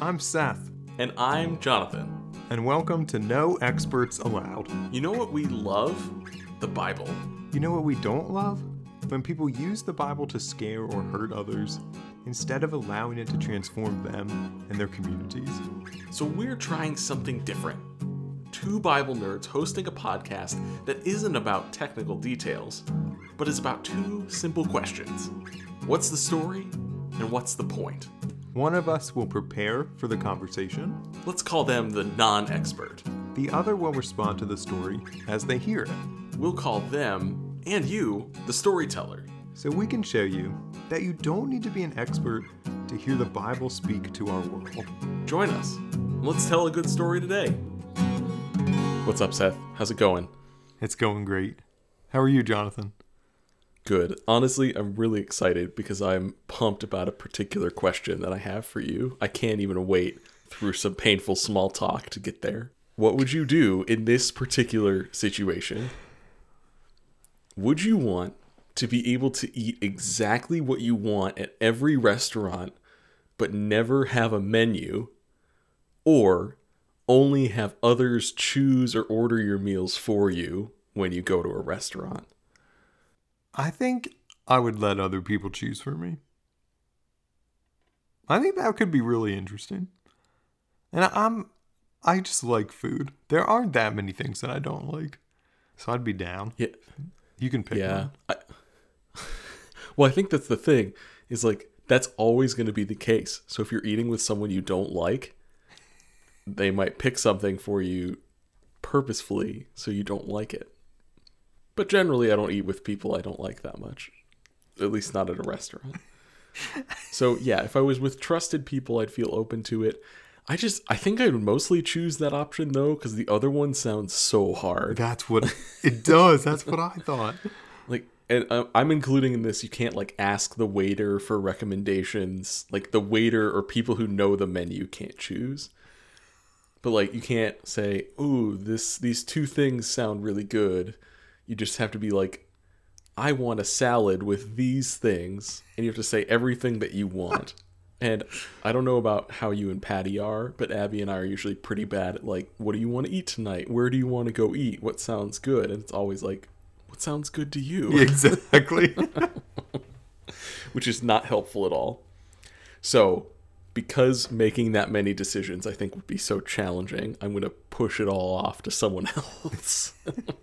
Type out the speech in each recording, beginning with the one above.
I'm Seth, And I'm Jonathan. and welcome to No Experts Allowed. You know what we love? The Bible. You know what we don't love? When people use the Bible to scare or hurt others instead of allowing it to transform them and their communities. So we're trying something different. Two Bible nerds hosting a podcast that isn't about technical details, but is about two simple questions What's the story? And what's the point? One of us will prepare for the conversation, Let's call them the non expert. the other will respond to the story as they hear it. We'll call them, and you, the storyteller. So we can show you that you don't need to be an expert to hear the Bible speak to our world. Join us. Let's tell a good story today. What's up, Seth? How's it going? It's going great. How are you, Jonathan? Good. Honestly, I'm really excited because I'm pumped about a particular question that I have for you. I can't even wait through some painful small talk to get there. What would you do in this particular situation? Would you want to be able to eat exactly what you want at every restaurant, but never have a menu? Or only have others choose or order your meals for you when you go to a restaurant? I think I would let other people choose for me. I think that could be really interesting. And I'm I just like food. There aren't that many things that I don't like. So I'd be down. Yeah. You can pick Yeah. one. I, well, I think that's the thing is like that's always going to be the case. So if you're eating with someone you don't like, they might pick something for you purposefully so you don't like it. But generally, I don't eat with people I don't like that much. At least not at a restaurant. so yeah, if I was with trusted people, I'd feel open to it. I just I think I would mostly choose that option though cuz the other one sounds so hard. That's what it does. That's what I thought. like and uh, i'm including in this you can't like ask the waiter for recommendations like the waiter or people who know the menu can't choose but like you can't say ooh this these two things sound really good you just have to be like i want a salad with these things and you have to say everything that you want. And i don't know about how you and patty are but abby and i are usually pretty bad at like what do you want to eat tonight? Where do you want to go eat? What sounds good? And it's always like what sounds good to you? Exactly. which is not helpful at all. So, because making that many decisions I think would be so challenging, I'm going to push it all off to someone else.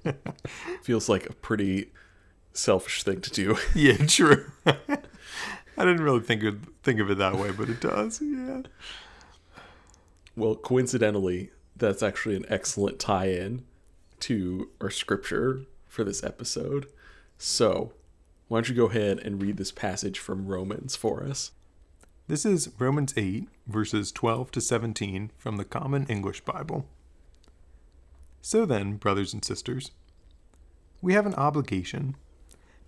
Feels like a pretty selfish thing to do. yeah, true. I didn't really think of think of it that way, but it does. Yeah. Well, coincidentally, that's actually an excellent tie in to our scripture for this episode. So, why don't you go ahead and read this passage from Romans for us? This is Romans 8, verses 12 to 17 from the Common English Bible. So then, brothers and sisters, we have an obligation,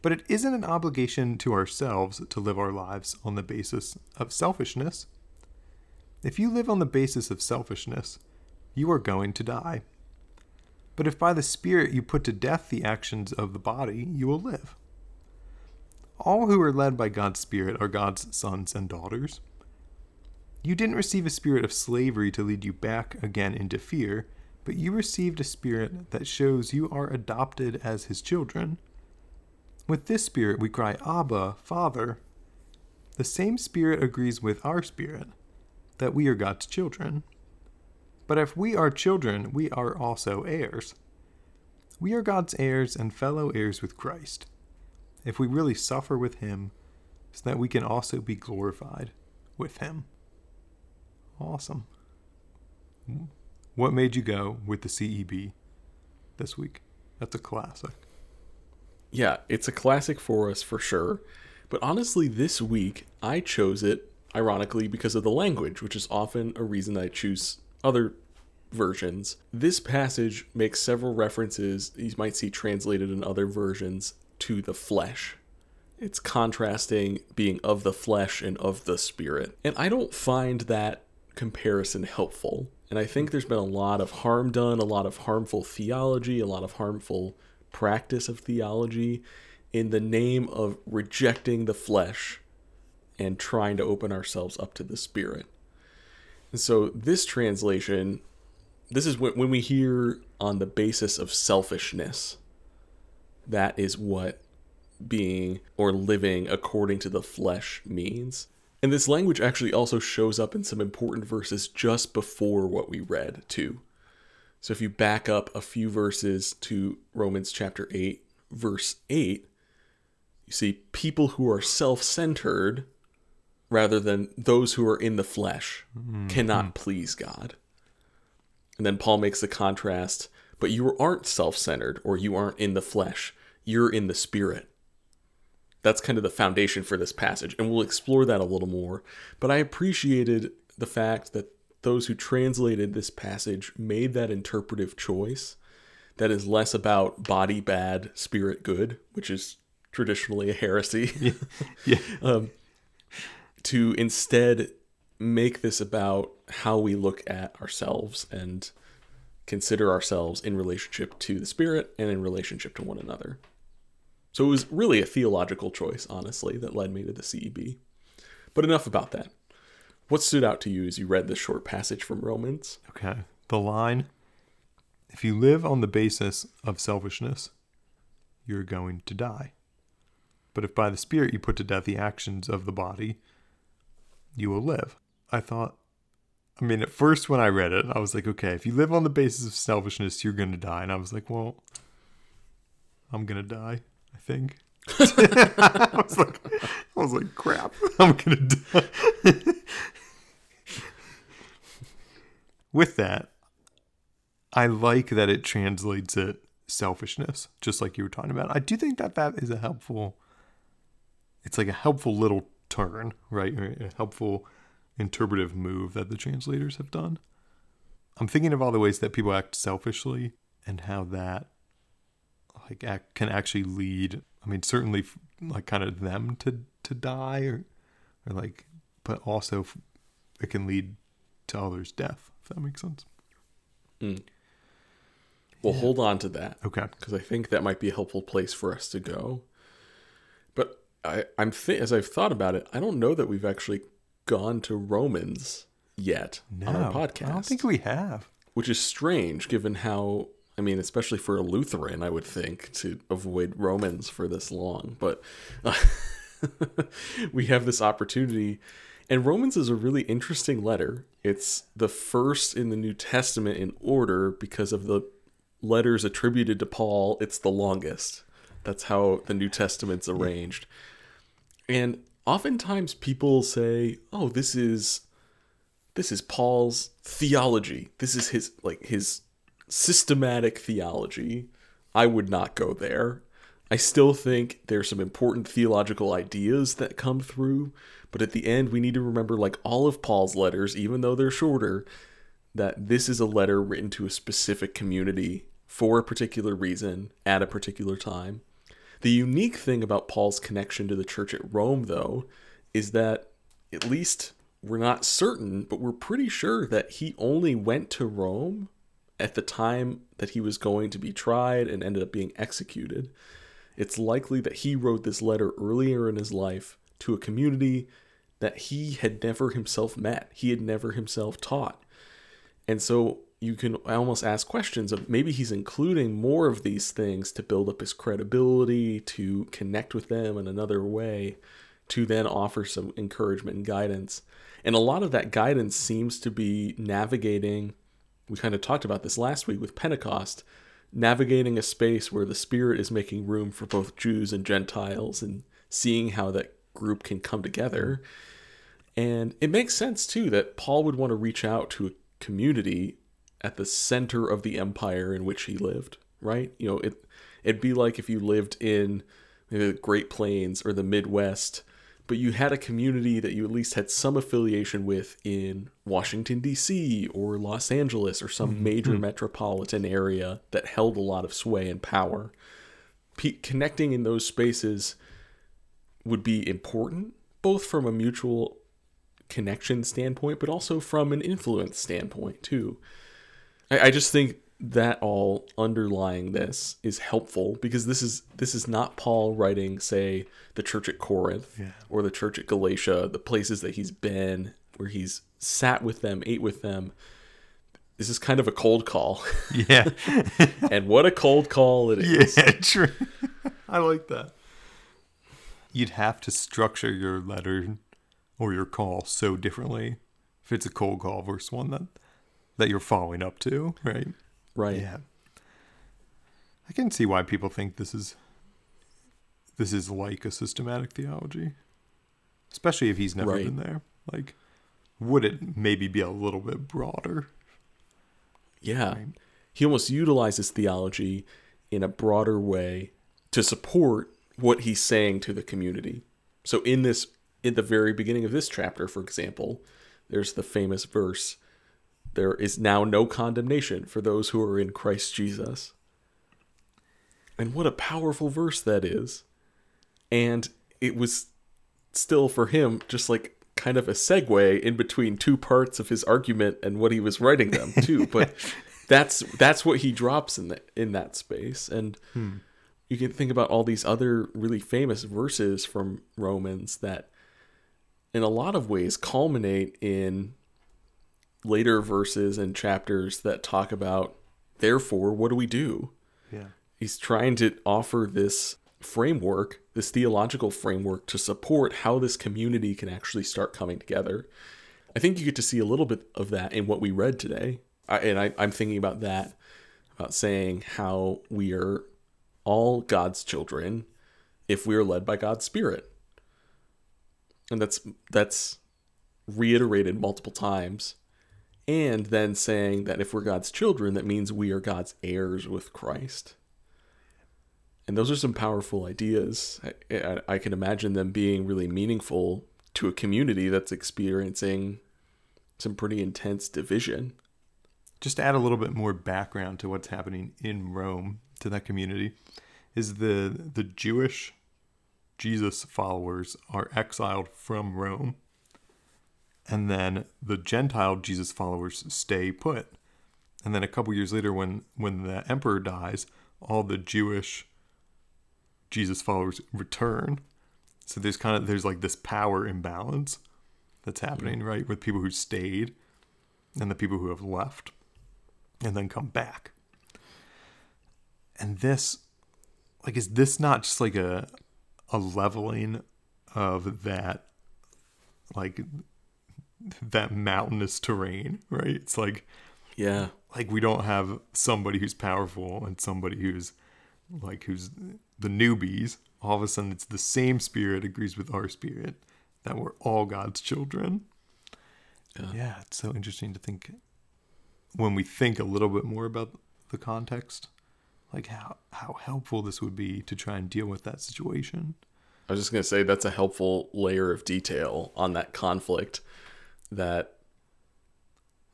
but it isn't an obligation to ourselves to live our lives on the basis of selfishness. If you live on the basis of selfishness, you are going to die. But if by the Spirit you put to death the actions of the body, you will live. All who are led by God's Spirit are God's sons and daughters. You didn't receive a spirit of slavery to lead you back again into fear, but you received a spirit that shows you are adopted as his children. With this spirit we cry, Abba, Father. The same spirit agrees with our spirit that we are God's children. But if we are children, we are also heirs. We are God's heirs and fellow heirs with Christ if we really suffer with him, so that we can also be glorified with him. Awesome. What made you go with the CEB this week? That's a classic. Yeah, it's a classic for us for sure. But honestly, this week I chose it ironically because of the language, which is often a reason I choose other versions. This passage makes several references you might see translated in other versions to the flesh. It's contrasting being of the flesh and of the spirit. And I don't find that comparison helpful. And I think there's been a lot of harm done, a lot of harmful theology, a lot of harmful practice of theology in the name of rejecting the flesh and trying to open ourselves up to the spirit. And so this translation, this is when, we hear on the basis of selfishness. That is what being or living according to the flesh means. And this language actually also shows up in some important verses just before what we read, too. So if you back up a few verses to Romans chapter 8, verse 8, you see people who are self centered rather than those who are in the flesh mm-hmm. cannot please God. And then Paul makes the contrast, but you aren't self centered or you aren't in the flesh, you're in the spirit. That's kind of the foundation for this passage, and we'll explore that a little more. But I appreciated the fact that those who translated this passage made that interpretive choice that is less about body bad, spirit good, which is traditionally a heresy. yeah. yeah. um, to instead make this about how we look at ourselves and consider ourselves in relationship to the spirit and in relationship to one another. So it was really a theological choice, honestly, that led me to the CEB. But enough about that. What stood out to you as you read this short passage from Romans? Okay. The line If you live on the basis of selfishness, you're going to die. But if by the Spirit you put to death the actions of the body, you will live. I thought, I mean, at first when I read it, I was like, okay, if you live on the basis of selfishness, you're going to die. And I was like, well, I'm going to die. I think. I was like, I was like, crap, I'm gonna die. With that, I like that it translates it selfishness, just like you were talking about. I do think that that is a helpful. It's like a helpful little turn, right? A helpful interpretive move that the translators have done. I'm thinking of all the ways that people act selfishly and how that like act, can actually lead. I mean, certainly like kind of them to to die, or or like, but also it can lead to others' death. If that makes sense. Mm. Well, yeah. hold on to that. Okay. Because I think that might be a helpful place for us to go. But I, I'm th- as I've thought about it, I don't know that we've actually gone to Romans yet no, on our podcast. I don't think we have. Which is strange given how I mean, especially for a Lutheran, I would think to avoid Romans for this long. But uh, we have this opportunity. And Romans is a really interesting letter. It's the first in the New Testament in order because of the letters attributed to Paul. It's the longest. That's how the New Testament's arranged. And oftentimes people say, "Oh, this is this is Paul's theology. This is his like his systematic theology, I would not go there. I still think there's some important theological ideas that come through, but at the end, we need to remember, like all of Paul's letters, even though they're shorter, that this is a letter written to a specific community for a particular reason at a particular time. The unique thing about Paul's connection to the church at Rome, though, is that at least we're not certain, but we're pretty sure that he only went to Rome at the time that he was going to be tried and ended up being executed, it's likely that he wrote this letter earlier in his life to a community that he had never himself met, he had never himself taught. And so you can almost ask questions of maybe he's including more of these things to build up his credibility, to connect with them in another way, to then offer some encouragement and guidance. And a lot of that guidance seems to be navigating we kind of talked about this last week with Pentecost, navigating a space where the Spirit is making room for both Jews and Gentiles and seeing how that group can come together. And it makes sense too that Paul would want to reach out to a community at the center of the empire in which he lived, right? You know, it it'd be like if you lived in the Great Plains or the Midwest but you had a community that you at least had some affiliation with in Washington, D.C., or Los Angeles, or some mm-hmm. major hmm. metropolitan area that held a lot of sway and power. P- connecting in those spaces would be important, both from a mutual connection standpoint, but also from an influence standpoint, too. I, I just think that all underlying this is helpful because this is this is not Paul writing say the church at Corinth yeah. or the church at Galatia the places that he's been where he's sat with them, ate with them. This is kind of a cold call. Yeah. and what a cold call it is. yeah, true. I like that. You'd have to structure your letter or your call so differently if it's a cold call versus one that that you're following up to, right? Right. Yeah. I can see why people think this is this is like a systematic theology. Especially if he's never Right. been there. Like would it maybe be a little bit broader? Yeah. Right. He almost utilizes theology in a broader way to support what he's saying to the community. So in this in the very beginning of this chapter, for example, there's the famous verse, there is now no condemnation for those who are in Christ Jesus. And what a powerful verse that is. And it was still for him just like kind of a segue in between two parts of his argument and what he was writing them too but that's that's what he drops in that in that space and hmm. you can think about all these other really famous verses from Romans that in a lot of ways culminate in later verses and chapters that talk about therefore what do we do Yeah. he's trying to offer this framework, this theological framework to support how this community can actually start coming together. I think you get to see a little bit of that in what we read today. I, and I, I'm thinking about that, about saying how we are all God's children if we are led by God's Spirit. And that's that's reiterated multiple times. And then saying that if we're God's children, that means we are God's heirs with Christ. And those are some powerful ideas. I, I, I can imagine them being really meaningful to a community that's experiencing some pretty intense division. just to add a little bit more background to what's happening in Rome to that community is the the Jewish Jesus followers are exiled from Rome and then the Gentile Jesus followers stay put. And then a couple years later when when the emperor dies, all the Jewish Jesus followers return. So there's kind of there's like this power imbalance that's happening, right? With people who stayed and the people who have left and then come back. And this like is this not just like a a leveling of that like that mountainous terrain, right? It's like Yeah. like we don't have somebody who's powerful and somebody who's like who's the newbies. All of a sudden it's the same spirit agrees with our spirit that we're all God's children. Yeah. yeah, it's so interesting to think when we think a little bit more about the context, like how how helpful this would be to try and deal with that situation. I was just going to say that's a helpful layer of detail on that conflict that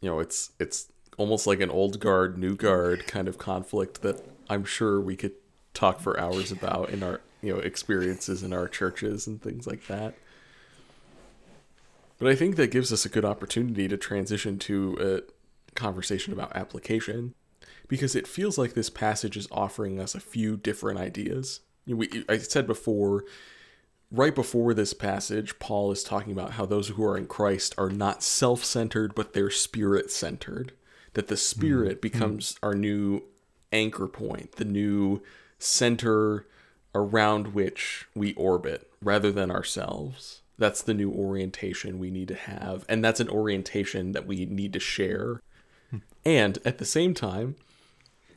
you know, it's it's almost like an old guard new guard kind of conflict that I'm sure we could talk for hours about in our, you know, experiences in our churches and things like that. But I think that gives us a good opportunity to transition to a conversation about application because it feels like this passage is offering us a few different ideas. You know, we, I said before, right before this passage, Paul is talking about how those who are in Christ are not self centered, but they're spirit centered. That the hmm. spirit hmm. becomes our new anchor point, the new center around which we orbit rather than ourselves. That's the new orientation we need to have. And that's an orientation that we need to share. Hmm. And at the same time,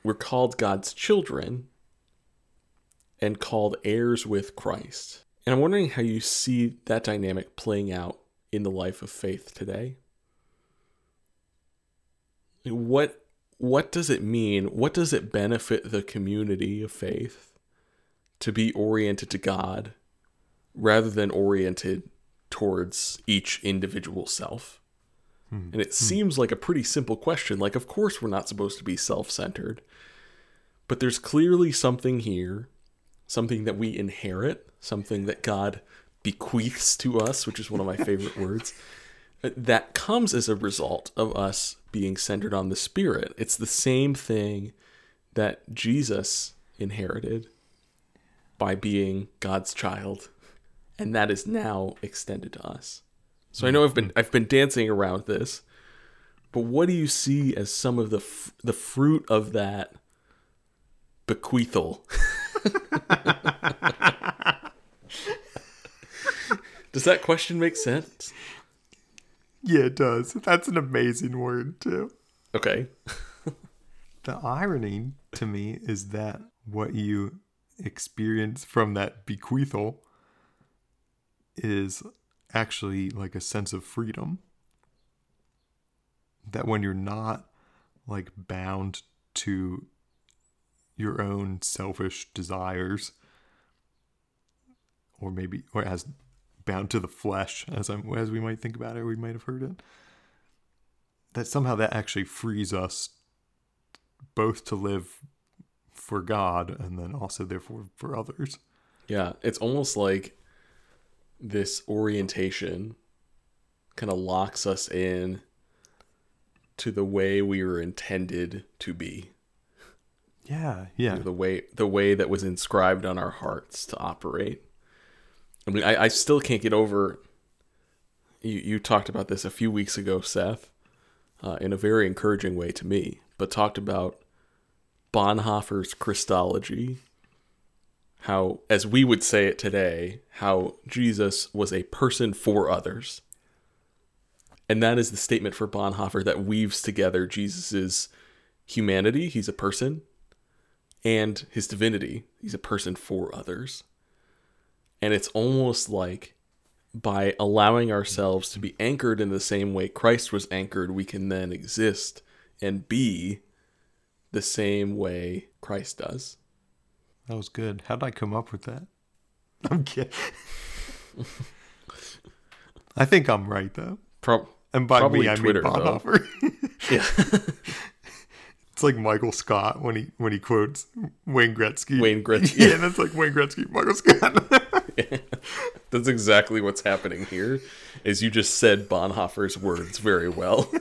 we're called God's children and called heirs with Christ. And I'm wondering how you see that dynamic playing out in the life of faith today. What what does it mean? What does it benefit the community of faith to be oriented to God rather than oriented towards each individual self? Hmm. And it hmm. seems like a pretty simple question. Like, of course, we're not supposed to be self centered, but there's clearly something here, something that we inherit, something that God bequeaths to us, which is one of my favorite words, uh, that comes as a result of us being centered on the Spirit. It's the same thing that Jesus inherited by being God's child, and that is now extended to us. So I know I've been I've been dancing around this, but what do you see as some of the f- the fruit of that bequeathal? Does that question make sense? Yeah, it does. That's an amazing word, too. Okay. The irony to me is that what you experience from that bequeathal is actually like a sense of freedom. That when you're not like bound to your own selfish desires, or maybe, or as bound to the flesh, as I'm as we might think about it, we might have heard it. That somehow that actually frees us both to live for God and then also therefore for others. Yeah, it's almost like this orientation kind of locks us in to the way we were intended to be. Yeah, yeah. The way the way that was inscribed on our hearts to operate. I mean, I, I still can't get over. You you talked about this a few weeks ago, Seth, uh, in a very encouraging way to me, but talked about Bonhoeffer's Christology. How, as we would say it today, how Jesus was a person for others. And that is the statement for Bonhoeffer that weaves together Jesus's humanity, he's a person, and his divinity, he's a person for others. And it's almost like by allowing ourselves to be anchored in the same way Christ was anchored, we can then exist and be the same way Christ does. That was good. How did I come up with that? I'm kidding. I think I'm right though. Pro- And by Probably me, I Twitter, mean. Bonhoeffer. yeah. it's like Michael Scott when he when he quotes Wayne Gretzky. Wayne Gretzky. yeah, that's like Wayne Gretzky, Michael Scott. That's exactly what's happening here. Is you just said Bonhoeffer's words very well.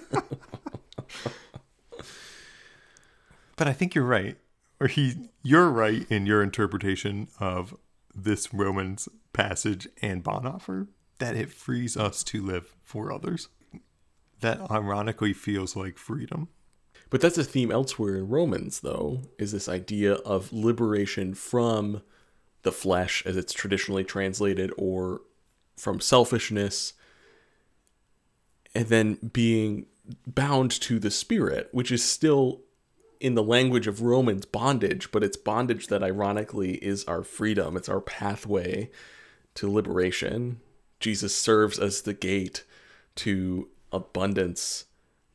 But I think you're right, or he, you're right in your interpretation of this Romans passage and Bonhoeffer that it frees us to live for others. That ironically feels like freedom. But that's a theme elsewhere in Romans, though, is this idea of liberation from the flesh, as it's traditionally translated, or from selfishness, and then being bound to the spirit, which is still in the language of Romans bondage, but it's bondage that ironically is our freedom. It's our pathway to liberation. Jesus serves as the gate to abundance,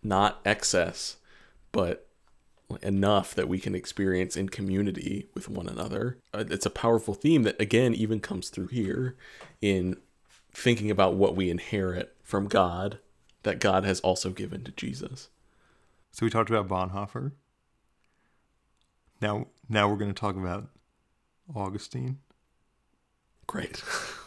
not excess, but enough that we can experience in community with one another. Uh, It's a powerful theme that, again, even comes through here in thinking about what we inherit from God that God has also given to Jesus. So we talked about Bonhoeffer. Now, now we're going to talk about Augustine Great.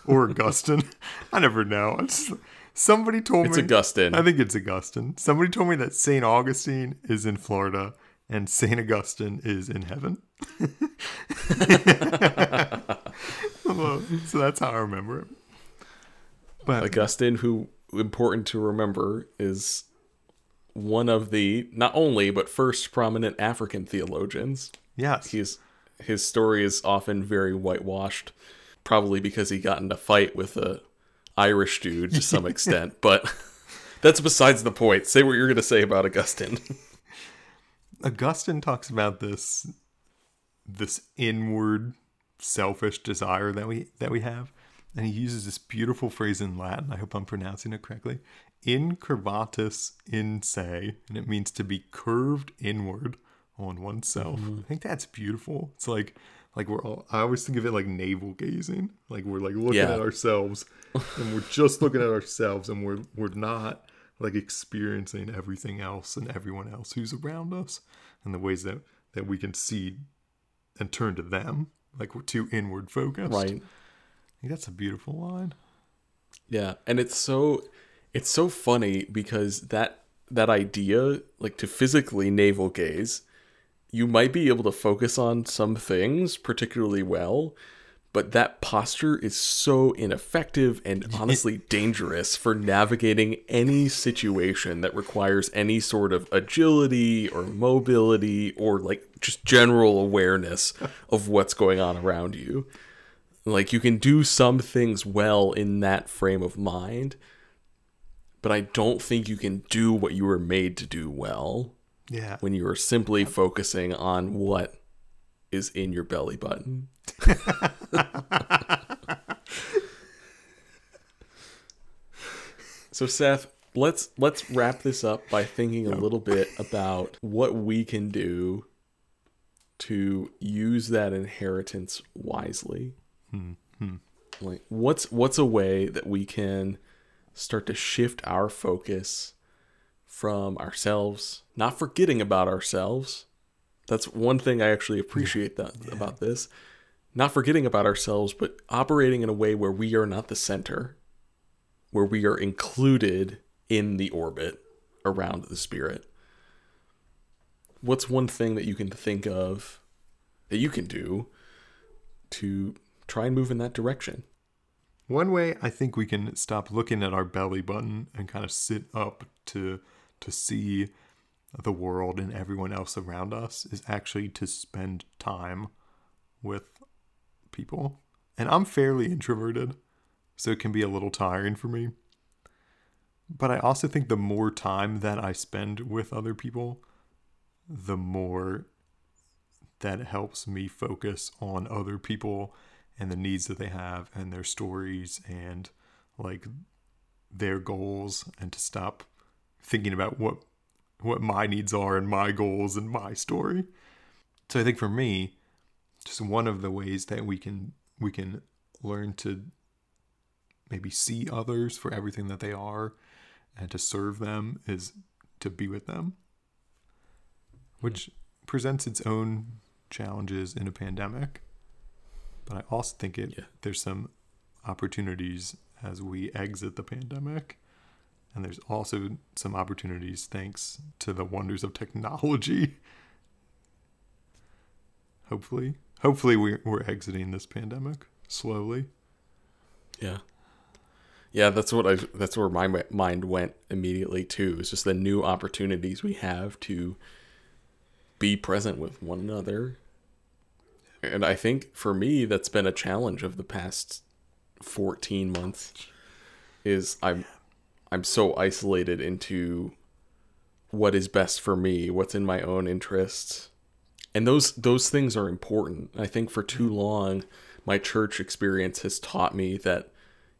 or Augustine. I never know. It's, somebody told It's me. It's Augustine. I think it's Augustine. Somebody told me that Saint Augustine is in Florida and Saint Augustine is in heaven. So that's how I remember it. But Augustine, who important to remember, is one of the not only but first prominent African theologians. yes, He's his story is often very whitewashed, probably because he got in a fight with a Irish dude to some extent. But that's besides the point. Say what you're going to say about Augustine. Augustine talks about this this inward selfish desire that we that we have and he uses this beautiful phrase in Latin I hope I'm pronouncing it correctly incurvatus in se and it means to be curved inward on oneself. Mm-hmm. I think that's beautiful. It's like like we're all I always think of it like navel gazing. Like we're like looking Yeah. at ourselves and we're just looking at ourselves and we're we're not like experiencing everything else and everyone else who's around us and the ways that that we can see and turn to them like we're too inward focused right. I think that's a beautiful line Yeah, and it's so it's so funny because that that idea like to physically navel gaze, you might be able to focus on some things particularly well, but that posture is so ineffective and honestly dangerous for navigating any situation that requires any sort of agility or mobility or like just general awareness of what's going on around you. Like you can do some things well in that frame of mind, but I don't think you can do what you were made to do well Yeah. when you are simply focusing on what is in your belly button. so Seth, let's let's wrap this up by thinking a little bit about what we can do to use that inheritance wisely. Mm-hmm. Like what's what's a way that we can start to shift our focus from ourselves, not forgetting about ourselves. That's one thing I actually appreciate that about this. Not forgetting about ourselves, but operating in a way where we are not the center, where we are included in the orbit around the spirit. What's one thing that you can think of that you can do to try and move in that direction? One way I think we can stop looking at our belly button and kind of sit up to to see the world and everyone else around us is actually to spend time with people. And I'm fairly introverted, so it can be a little tiring for me. But I also think the more time that I spend with other people, the more that helps me focus on other people and the needs that they have and their stories and like their goals and to stop thinking about what what my needs are and my goals and my story. So I think for me, just one of the ways that we can we can learn to maybe see others for everything that they are and to serve them is to be with them. Which presents its own challenges in a pandemic. But I also think it Yeah. there's some opportunities as we exit the pandemic. And there's also some opportunities thanks to the wonders of technology. Hopefully. Hopefully we're, we're exiting this pandemic slowly. Yeah. Yeah, that's what I that's where my mind went immediately too. It's just the new opportunities we have to be present with one another. And I think for me that's been a challenge of the past 14 months is I'm I'm so isolated into what is best for me, what's in my own interests. And those those things are important. I think for too mm-hmm. long my church experience has taught me that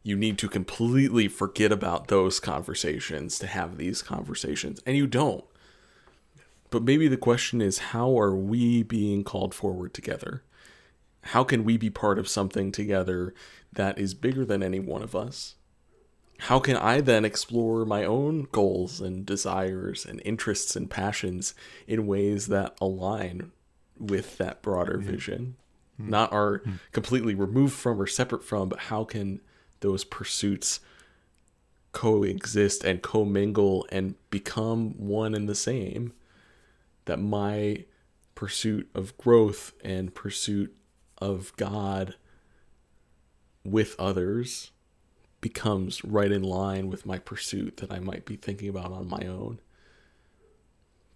you need to completely forget about those conversations to have these conversations and you don't. But maybe the question is how are we being called forward together? How can we be part of something together that is bigger than any one of us? How can I then explore my own goals and desires and interests and passions in ways that align with that broader vision? Hmm. Not are hmm. completely removed from or separate from, but how can those pursuits coexist and commingle and become one and the same? That my pursuit of growth and pursuit of God with others becomes right in line with my pursuit that I might be thinking about on my own.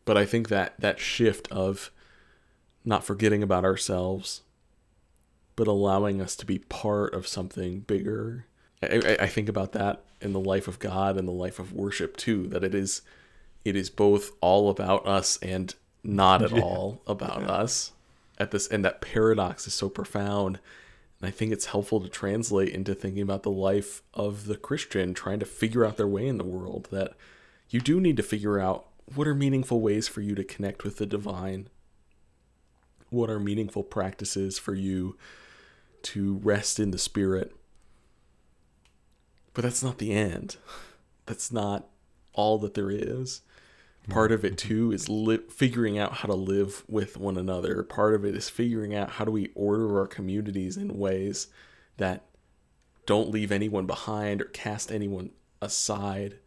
But I think that that shift of not forgetting about ourselves, but allowing us to be part of something bigger. I, I, think about that in the life of God and the life of worship too. That it is, it is both all about us and not at all about us. At this, and that paradox is so profound. And I think it's helpful to translate into thinking about the life of the Christian trying to figure out their way in the world. That you do need to figure out what are meaningful ways for you to connect with the divine. What are meaningful practices for you to rest in the spirit? But that's not the end. That's not all that there is. Part of it mm-hmm. too is li- figuring out how to live with one another. Part of it is figuring out how do we order our communities in ways that don't leave anyone behind or cast anyone aside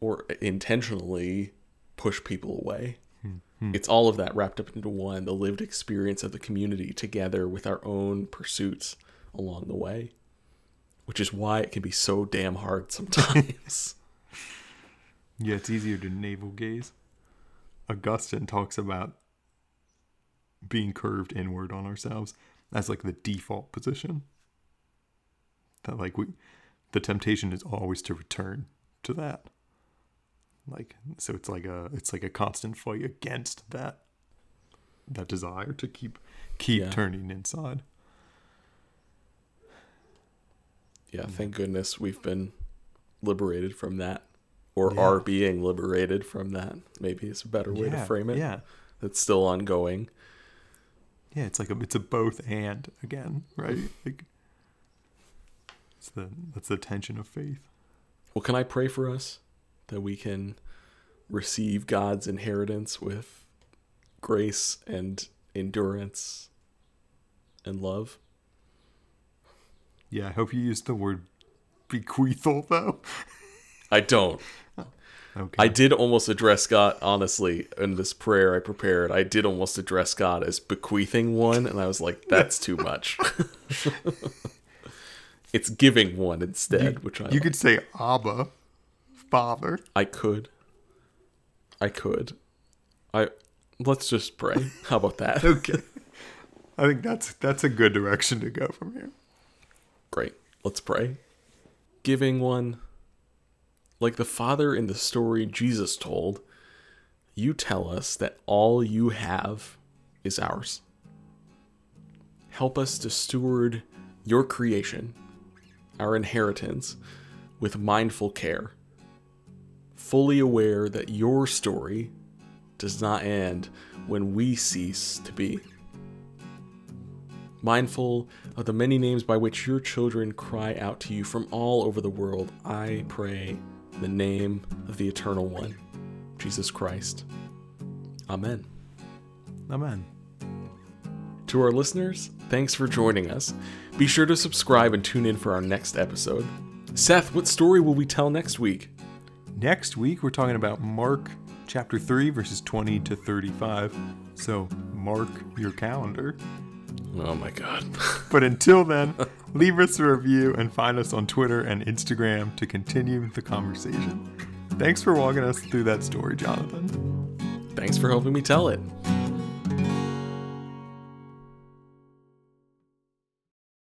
or intentionally push people away. Hmm. It's all of that wrapped up into one, the lived experience of the community together with our own pursuits along the way, which is why it can be so damn hard sometimes. Yeah, it's easier to navel gaze. Augustine talks about being curved inward on ourselves as like the default position. That like we the temptation is always to return to that. Like so it's like a it's like a constant fight against that that desire to keep keep Yeah. turning inside. yeah, mm. thank goodness we've been liberated from that. Or Yeah. are being liberated from that. Maybe it's a better way to frame it. Yeah. It's still ongoing. Yeah, it's like a it's a both and again, right? Like it's the that's the tension of faith. Well, can I pray for us that we can receive God's inheritance with grace and endurance and love? Yeah, I hope you used the word bequeathal though. I don't. Okay. I did almost address God, honestly, in this prayer I prepared. I did almost address God as bequeathing one, and I was like, that's too much. it's giving one instead, you, which I you like. could say Abba, Father. I could. I could. I let's just pray. How about that? Okay. I think that's that's a good direction to go from here. Great. Let's pray. Giving one like the father in the story Jesus told, you tell us that all you have is ours. Help us to steward your creation, our inheritance, with mindful care, fully aware that your story does not end when we cease to be mindful of the many names by which your children cry out to you from all over the world, I pray the name of the Eternal One, Jesus Christ. Amen. Amen. To our listeners, thanks for joining us. Be sure to subscribe and tune in for our next episode. Seth, what story will we tell next week? Next week we're talking about Mark chapter 3 verses 20 to 35. So mark your calendar. Oh my god. But until then, leave us a review and find us on Twitter and Instagram to continue the conversation. Thanks for walking us through that story, Jonathan. Thanks for helping me tell it.